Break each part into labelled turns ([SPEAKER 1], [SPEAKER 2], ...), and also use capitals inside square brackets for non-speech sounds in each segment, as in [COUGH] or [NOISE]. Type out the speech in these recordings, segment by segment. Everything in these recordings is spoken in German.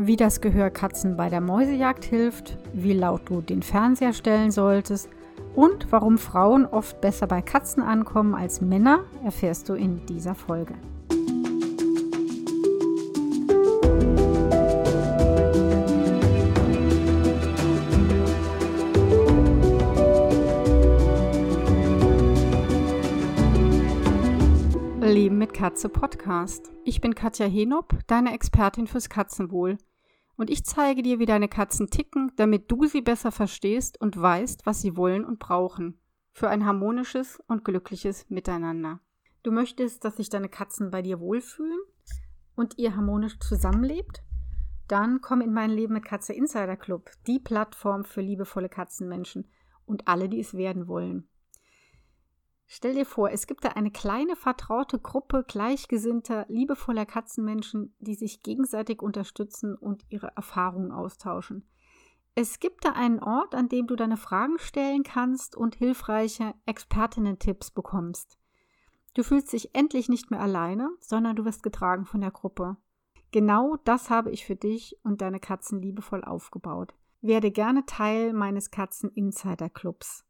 [SPEAKER 1] wie das Gehör Katzen bei der Mäusejagd hilft, wie laut du den Fernseher stellen solltest und warum Frauen oft besser bei Katzen ankommen als Männer, erfährst du in dieser Folge. Leben mit Katze Podcast. Ich bin Katja Henop, deine Expertin fürs Katzenwohl. Und ich zeige dir, wie deine Katzen ticken, damit du sie besser verstehst und weißt, was sie wollen und brauchen. Für ein harmonisches und glückliches Miteinander. Du möchtest, dass sich deine Katzen bei dir wohlfühlen und ihr harmonisch zusammenlebt? Dann komm in mein Leben mit Katze Insider Club, die Plattform für liebevolle Katzenmenschen und alle, die es werden wollen. Stell dir vor, es gibt da eine kleine vertraute Gruppe gleichgesinnter, liebevoller Katzenmenschen, die sich gegenseitig unterstützen und ihre Erfahrungen austauschen. Es gibt da einen Ort, an dem du deine Fragen stellen kannst und hilfreiche Expertinnen-Tipps bekommst. Du fühlst dich endlich nicht mehr alleine, sondern du wirst getragen von der Gruppe. Genau das habe ich für dich und deine Katzen liebevoll aufgebaut. Werde gerne Teil meines Katzen Insider Clubs.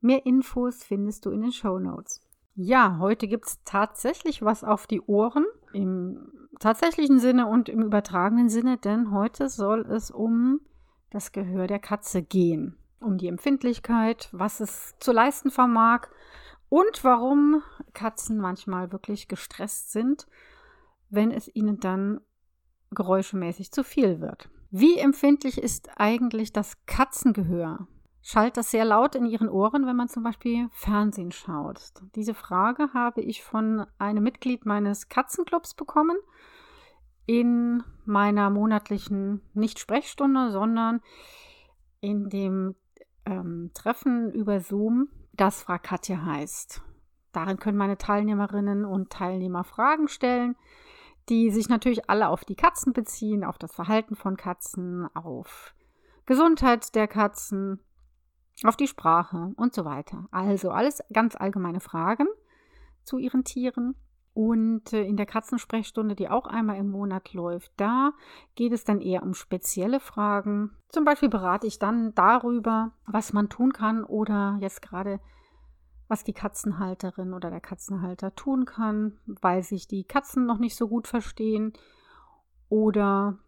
[SPEAKER 1] Mehr Infos findest du in den Show Notes. Ja, heute gibt es tatsächlich was auf die Ohren im tatsächlichen Sinne und im übertragenen Sinne, denn heute soll es um das Gehör der Katze gehen. Um die Empfindlichkeit, was es zu leisten vermag und warum Katzen manchmal wirklich gestresst sind, wenn es ihnen dann geräuschemäßig zu viel wird. Wie empfindlich ist eigentlich das Katzengehör? Schallt das sehr laut in ihren Ohren, wenn man zum Beispiel Fernsehen schaut? Diese Frage habe ich von einem Mitglied meines Katzenclubs bekommen in meiner monatlichen Nicht-Sprechstunde, sondern in dem ähm, Treffen über Zoom, das Frau Katja heißt. Darin können meine Teilnehmerinnen und Teilnehmer Fragen stellen, die sich natürlich alle auf die Katzen beziehen, auf das Verhalten von Katzen, auf Gesundheit der Katzen, auf die Sprache und so weiter. Also alles ganz allgemeine Fragen zu ihren Tieren. Und äh, in der Katzensprechstunde, die auch einmal im Monat läuft, da geht es dann eher um spezielle Fragen. Zum Beispiel berate ich dann darüber, was man tun kann oder jetzt gerade, was die Katzenhalterin oder der Katzenhalter tun kann, weil sich die Katzen noch nicht so gut verstehen oder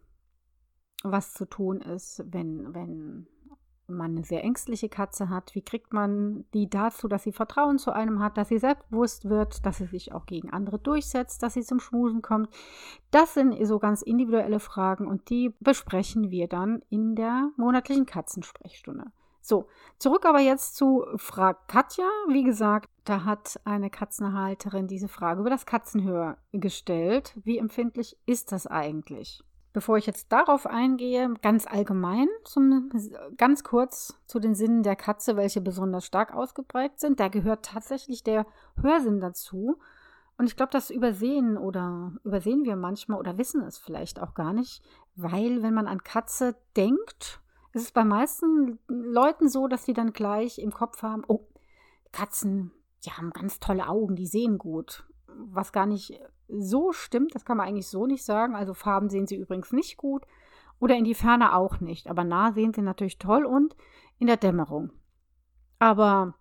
[SPEAKER 1] was zu tun ist, wenn, wenn man eine sehr ängstliche Katze hat, wie kriegt man die dazu, dass sie Vertrauen zu einem hat, dass sie selbstbewusst wird, dass sie sich auch gegen andere durchsetzt, dass sie zum Schmusen kommt. Das sind so ganz individuelle Fragen und die besprechen wir dann in der monatlichen Katzensprechstunde. So, zurück aber jetzt zu Frau Katja. Wie gesagt, da hat eine Katzenhalterin diese Frage über das Katzenhör gestellt. Wie empfindlich ist das eigentlich? Bevor ich jetzt darauf eingehe, ganz allgemein, zum, ganz kurz zu den Sinnen der Katze, welche besonders stark ausgeprägt sind. Da gehört tatsächlich der Hörsinn dazu. Und ich glaube, das übersehen oder übersehen wir manchmal oder wissen es vielleicht auch gar nicht, weil wenn man an Katze denkt, ist es bei meisten Leuten so, dass sie dann gleich im Kopf haben, oh, Katzen, die haben ganz tolle Augen, die sehen gut was gar nicht so stimmt. Das kann man eigentlich so nicht sagen. Also Farben sehen sie übrigens nicht gut oder in die Ferne auch nicht. Aber nah sehen sie natürlich toll und in der Dämmerung. Aber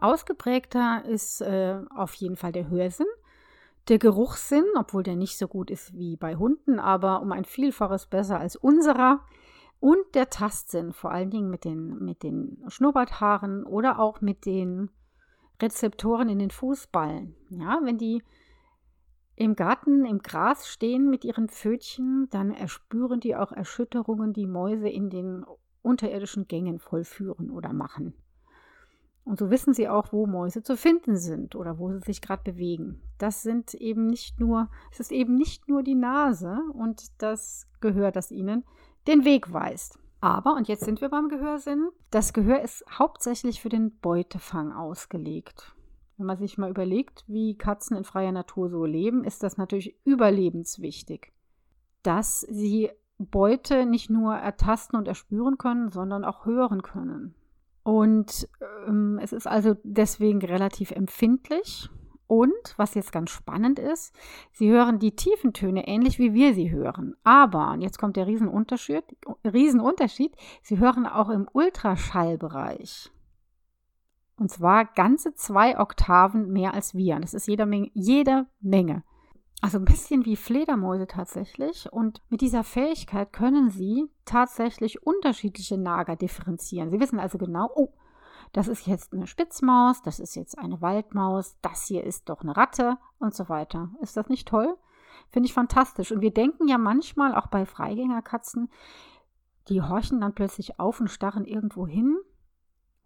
[SPEAKER 1] ausgeprägter ist äh, auf jeden Fall der Hörsinn. Der Geruchssinn, obwohl der nicht so gut ist wie bei Hunden, aber um ein Vielfaches besser als unserer. Und der Tastsinn, vor allen Dingen mit den, mit den Schnurrbarthaaren oder auch mit den Rezeptoren in den Fußballen. Ja, wenn die im Garten im Gras stehen mit ihren Pfötchen, dann erspüren die auch Erschütterungen, die Mäuse in den unterirdischen Gängen vollführen oder machen. Und so wissen sie auch, wo Mäuse zu finden sind oder wo sie sich gerade bewegen. Das sind eben nicht nur, es ist eben nicht nur die Nase und das Gehör, das ihnen den Weg weist. Aber, und jetzt sind wir beim Gehörsinn, das Gehör ist hauptsächlich für den Beutefang ausgelegt. Wenn man sich mal überlegt, wie Katzen in freier Natur so leben, ist das natürlich überlebenswichtig, dass sie Beute nicht nur ertasten und erspüren können, sondern auch hören können. Und ähm, es ist also deswegen relativ empfindlich Und was jetzt ganz spannend ist, sie hören die tiefen Töne ähnlich wie wir sie hören. Aber, und jetzt kommt der Riesenunterschied, Riesenunterschied, sie hören auch im Ultraschallbereich. Und zwar ganze zwei Oktaven mehr als wir. Das ist jede Menge. Jede Menge. Also ein bisschen wie Fledermäuse tatsächlich. Und mit dieser Fähigkeit können sie tatsächlich unterschiedliche Nager differenzieren. Sie wissen also genau, oh, das ist jetzt eine Spitzmaus, das ist jetzt eine Waldmaus, das hier ist doch eine Ratte und so weiter. Ist das nicht toll? Finde ich fantastisch. Und wir denken ja manchmal auch bei Freigängerkatzen, die horchen dann plötzlich auf und starren irgendwo hin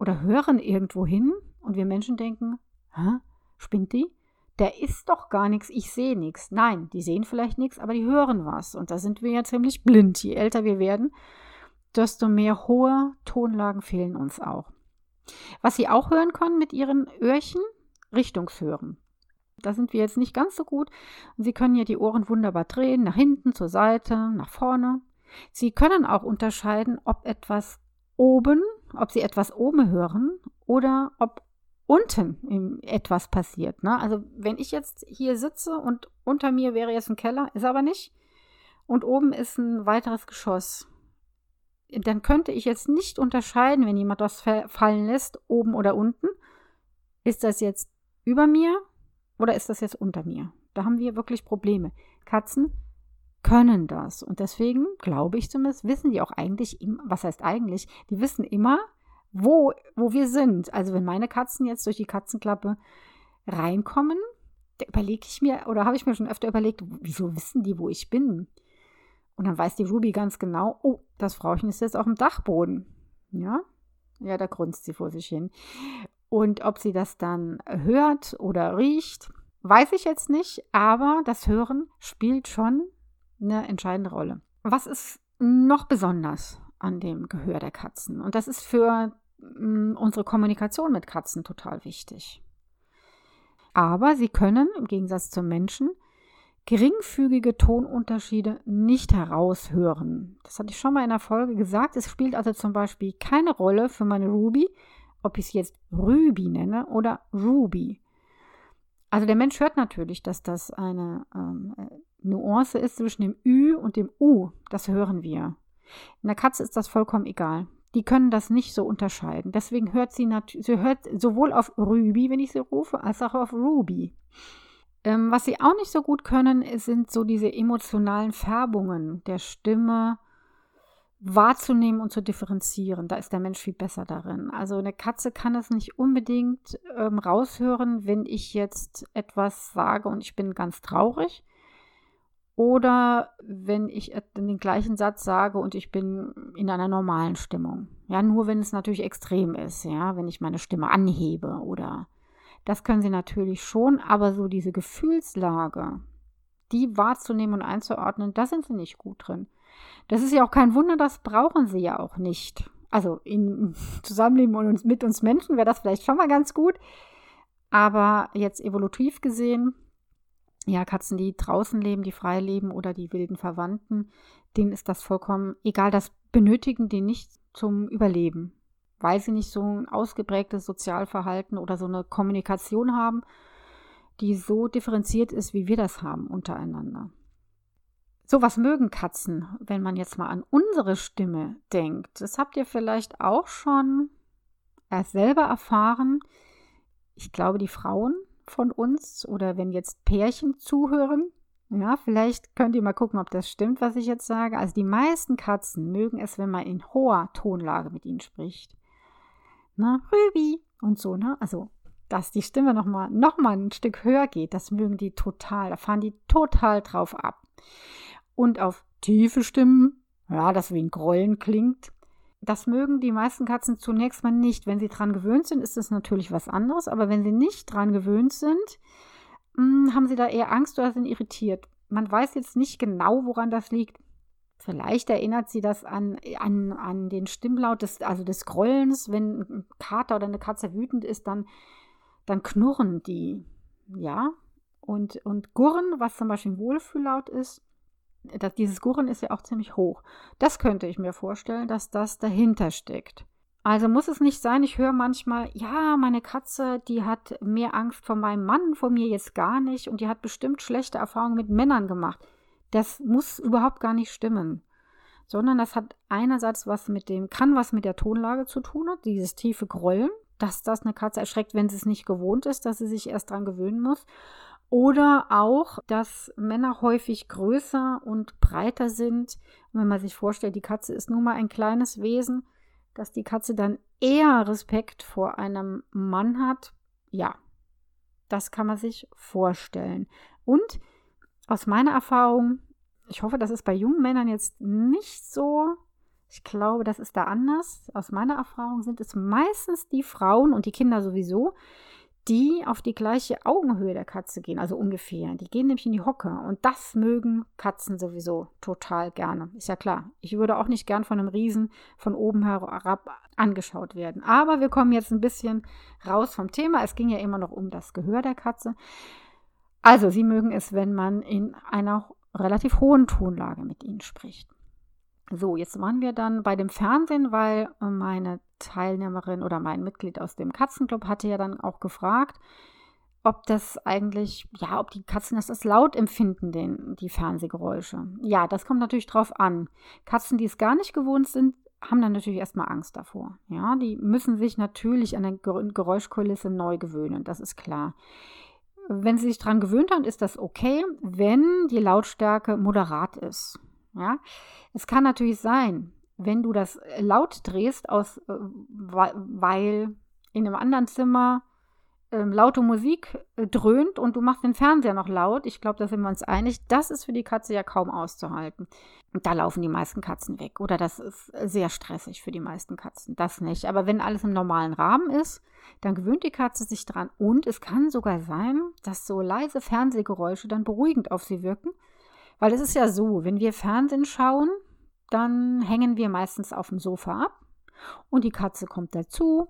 [SPEAKER 1] oder hören irgendwo hin und wir Menschen denken, hä, spinnt die? Der ist doch gar nichts, ich sehe nichts. Nein, die sehen vielleicht nichts, aber die hören was. Und da sind wir ja ziemlich blind. Je älter wir werden, desto mehr hohe Tonlagen fehlen uns auch. Was Sie auch hören können mit Ihren Öhrchen, Richtungshören. Da sind wir jetzt nicht ganz so gut. Sie können ja die Ohren wunderbar drehen, nach hinten, zur Seite, nach vorne. Sie können auch unterscheiden, ob etwas oben, ob Sie etwas oben hören oder ob unten etwas passiert. Ne? Also wenn ich jetzt hier sitze und unter mir wäre jetzt ein Keller, ist aber nicht. Und oben ist ein weiteres Geschoss dann könnte ich jetzt nicht unterscheiden, wenn jemand was fallen lässt, oben oder unten. Ist das jetzt über mir oder ist das jetzt unter mir? Da haben wir wirklich Probleme. Katzen können das. Und deswegen glaube ich zumindest, wissen die auch eigentlich, was heißt eigentlich, die wissen immer, wo, wo wir sind. Also wenn meine Katzen jetzt durch die Katzenklappe reinkommen, da überlege ich mir, oder habe ich mir schon öfter überlegt, wieso wissen die, wo ich bin? Und dann weiß die Ruby ganz genau, oh, das Frauchen ist jetzt auf dem Dachboden. Ja, ja, da grunzt sie vor sich hin. Und ob sie das dann hört oder riecht, weiß ich jetzt nicht, aber das Hören spielt schon eine entscheidende Rolle. Was ist noch besonders an dem Gehör der Katzen? Und das ist für mm, unsere Kommunikation mit Katzen total wichtig. Aber sie können im Gegensatz zum Menschen geringfügige Tonunterschiede nicht heraushören. Das hatte ich schon mal in der Folge gesagt. Es spielt also zum Beispiel keine Rolle für meine Ruby, ob ich es jetzt Ruby nenne oder Ruby. Also der Mensch hört natürlich, dass das eine ähm, Nuance ist zwischen dem Ü und dem U. Das hören wir. In der Katze ist das vollkommen egal. Die können das nicht so unterscheiden. Deswegen hört sie, sie hört sowohl auf Ruby, wenn ich sie rufe, als auch auf Ruby. Ähm, was sie auch nicht so gut können, sind so diese emotionalen Färbungen der Stimme wahrzunehmen und zu differenzieren. Da ist der Mensch viel besser darin. Also eine Katze kann es nicht unbedingt ähm, raushören, wenn ich jetzt etwas sage und ich bin ganz traurig. Oder wenn ich den gleichen Satz sage und ich bin in einer normalen Stimmung. Ja, nur wenn es natürlich extrem ist, ja, wenn ich meine Stimme anhebe oder das können sie natürlich schon, aber so diese Gefühlslage, die wahrzunehmen und einzuordnen, da sind sie nicht gut drin. Das ist ja auch kein Wunder, das brauchen sie ja auch nicht. Also im [LAUGHS] Zusammenleben und mit uns Menschen wäre das vielleicht schon mal ganz gut. Aber jetzt evolutiv gesehen, ja, Katzen, die draußen leben, die frei leben oder die wilden Verwandten, denen ist das vollkommen egal. Das benötigen die nicht zum Überleben weil sie nicht so ein ausgeprägtes Sozialverhalten oder so eine Kommunikation haben, die so differenziert ist, wie wir das haben untereinander. So was mögen Katzen, wenn man jetzt mal an unsere Stimme denkt. Das habt ihr vielleicht auch schon erst selber erfahren. Ich glaube, die Frauen von uns oder wenn jetzt Pärchen zuhören, ja, vielleicht könnt ihr mal gucken, ob das stimmt, was ich jetzt sage. Also die meisten Katzen mögen es, wenn man in hoher Tonlage mit ihnen spricht ne, Rübi und so, ne? Also, dass die Stimme nochmal noch mal ein Stück höher geht, das mögen die total. Da fahren die total drauf ab. Und auf tiefe Stimmen, ja, das wie ein Grollen klingt, das mögen die meisten Katzen zunächst mal nicht. Wenn sie dran gewöhnt sind, ist es natürlich was anderes, aber wenn sie nicht dran gewöhnt sind, hm, haben sie da eher Angst oder sind irritiert. Man weiß jetzt nicht genau, woran das liegt. Vielleicht erinnert sie das an, an, an den Stimmlaut des, also des Grollens. Wenn ein Kater oder eine Katze wütend ist, dann, dann knurren die. Ja. Und, und Gurren, was zum Beispiel ein Wohlfühllaut ist, das, dieses Gurren ist ja auch ziemlich hoch. Das könnte ich mir vorstellen, dass das dahinter steckt. Also muss es nicht sein, ich höre manchmal, ja, meine Katze, die hat mehr Angst vor meinem Mann, vor mir jetzt gar nicht und die hat bestimmt schlechte Erfahrungen mit Männern gemacht. Das muss überhaupt gar nicht stimmen, sondern das hat einerseits was mit dem, kann was mit der Tonlage zu tun haben, dieses tiefe Grollen, dass das eine Katze erschreckt, wenn sie es nicht gewohnt ist, dass sie sich erst dran gewöhnen muss. Oder auch, dass Männer häufig größer und breiter sind. Und wenn man sich vorstellt, die Katze ist nun mal ein kleines Wesen, dass die Katze dann eher Respekt vor einem Mann hat, ja, das kann man sich vorstellen. Und aus meiner Erfahrung, ich hoffe, das ist bei jungen Männern jetzt nicht so. Ich glaube, das ist da anders. Aus meiner Erfahrung sind es meistens die Frauen und die Kinder sowieso, die auf die gleiche Augenhöhe der Katze gehen, also ungefähr. Die gehen nämlich in die Hocke und das mögen Katzen sowieso total gerne. Ist ja klar. Ich würde auch nicht gern von einem Riesen von oben herab angeschaut werden. Aber wir kommen jetzt ein bisschen raus vom Thema. Es ging ja immer noch um das Gehör der Katze. Also, sie mögen es, wenn man in einer relativ hohen Tonlage mit ihnen spricht. So, jetzt waren wir dann bei dem Fernsehen, weil meine Teilnehmerin oder mein Mitglied aus dem Katzenclub hatte ja dann auch gefragt, ob das eigentlich, ja, ob die Katzen das als laut empfinden, den, die Fernsehgeräusche. Ja, das kommt natürlich drauf an. Katzen, die es gar nicht gewohnt sind, haben dann natürlich erstmal Angst davor. Ja, die müssen sich natürlich an eine Geräuschkulisse neu gewöhnen, das ist klar. Wenn sie sich daran gewöhnt haben, ist das okay, wenn die Lautstärke moderat ist. Ja, es kann natürlich sein, wenn du das äh, laut drehst, aus, äh, weil in einem anderen Zimmer ähm, laute Musik äh, dröhnt und du machst den Fernseher noch laut, ich glaube, da sind wir uns einig, das ist für die Katze ja kaum auszuhalten. Da laufen die meisten Katzen weg. Oder das ist sehr stressig für die meisten Katzen. Das nicht. Aber wenn alles im normalen Rahmen ist, dann gewöhnt die Katze sich dran. Und es kann sogar sein, dass so leise Fernsehgeräusche dann beruhigend auf sie wirken. Weil es ist ja so, wenn wir Fernsehen schauen, dann hängen wir meistens auf dem Sofa ab und die Katze kommt dazu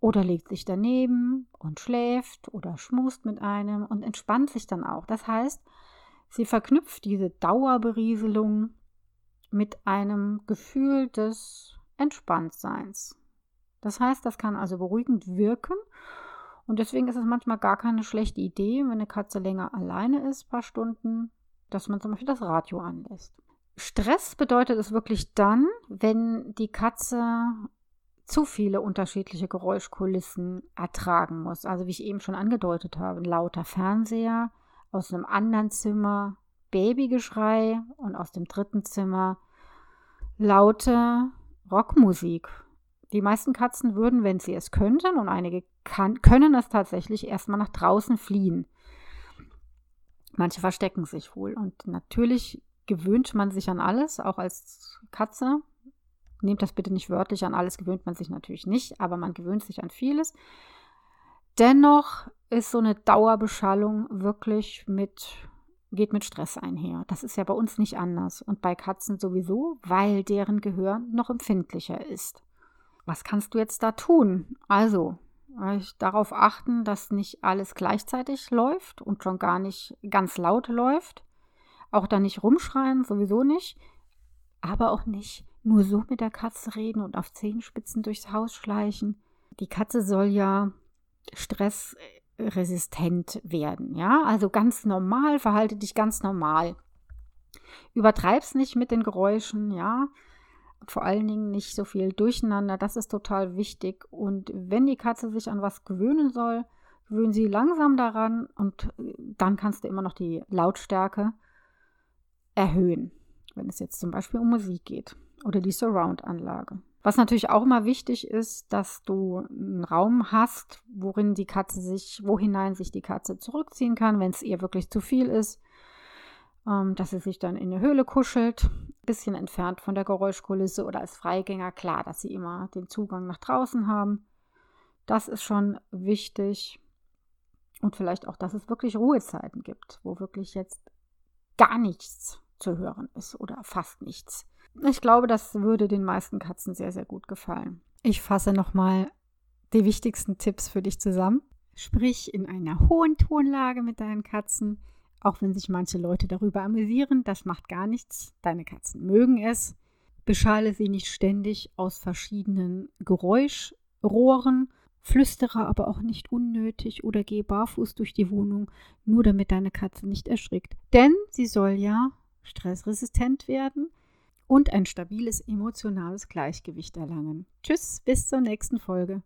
[SPEAKER 1] oder legt sich daneben und schläft oder schmust mit einem und entspannt sich dann auch. Das heißt, sie verknüpft diese Dauerberieselung mit einem Gefühl des Entspanntseins. Das heißt, das kann also beruhigend wirken und deswegen ist es manchmal gar keine schlechte Idee, wenn eine Katze länger alleine ist, ein paar Stunden, dass man zum Beispiel das Radio anlässt. Stress bedeutet es wirklich dann, wenn die Katze zu viele unterschiedliche Geräuschkulissen ertragen muss. Also wie ich eben schon angedeutet habe, ein lauter Fernseher, aus einem anderen Zimmer Babygeschrei und aus dem dritten Zimmer laute Rockmusik. Die meisten Katzen würden, wenn sie es könnten, und einige kann, können es tatsächlich, erstmal nach draußen fliehen. Manche verstecken sich wohl. Und natürlich gewöhnt man sich an alles, auch als Katze. Nehmt das bitte nicht wörtlich, an alles gewöhnt man sich natürlich nicht, aber man gewöhnt sich an vieles. Dennoch ist so eine Dauerbeschallung wirklich mit, geht mit Stress einher. Das ist ja bei uns nicht anders und bei Katzen sowieso, weil deren Gehör noch empfindlicher ist. Was kannst du jetzt da tun? Also, darauf achten, dass nicht alles gleichzeitig läuft und schon gar nicht ganz laut läuft. Auch da nicht rumschreien, sowieso nicht. Aber auch nicht nur so mit der Katze reden und auf Zehenspitzen durchs Haus schleichen. Die Katze soll ja stressresistent werden, ja? Also ganz normal, verhalte dich ganz normal. Übertreib's nicht mit den Geräuschen, ja? vor allen Dingen nicht so viel durcheinander. Das ist total wichtig. Und wenn die Katze sich an was gewöhnen soll, gewöhnen sie langsam daran und äh, dann kannst du immer noch die Lautstärke erhöhen, wenn es jetzt zum Beispiel um Musik geht oder die Surround-Anlage. Was natürlich auch immer wichtig ist, dass du einen Raum hast, worin die Katze sich, wo hinein sich die Katze zurückziehen kann, wenn es ihr wirklich zu viel ist ähm, dass sie sich dann in eine Höhle kuschelt, ein bisschen entfernt von der Geräuschkulisse oder als Freigänger. Klar, dass sie immer den Zugang nach draußen haben. Das ist schon wichtig. Und vielleicht auch, dass es wirklich Ruhezeiten gibt, wo wirklich jetzt gar nichts zu hören ist oder fast nichts. Ich glaube, das würde den meisten Katzen sehr, sehr gut gefallen. Ich fasse nochmal die wichtigsten Tipps für dich zusammen. Sprich in einer hohen Tonlage mit deinen Katzen, auch wenn sich manche Leute darüber amüsieren, das macht gar nichts. Deine Katzen mögen es. Beschale sie nicht ständig aus verschiedenen Geräuschrohren. Flüstere aber auch nicht unnötig oder gehe barfuß durch die Wohnung, nur damit deine Katze nicht erschrickt. Denn sie soll ja stressresistent werden und ein stabiles emotionales Gleichgewicht erlangen. Tschüss, bis zur nächsten Folge.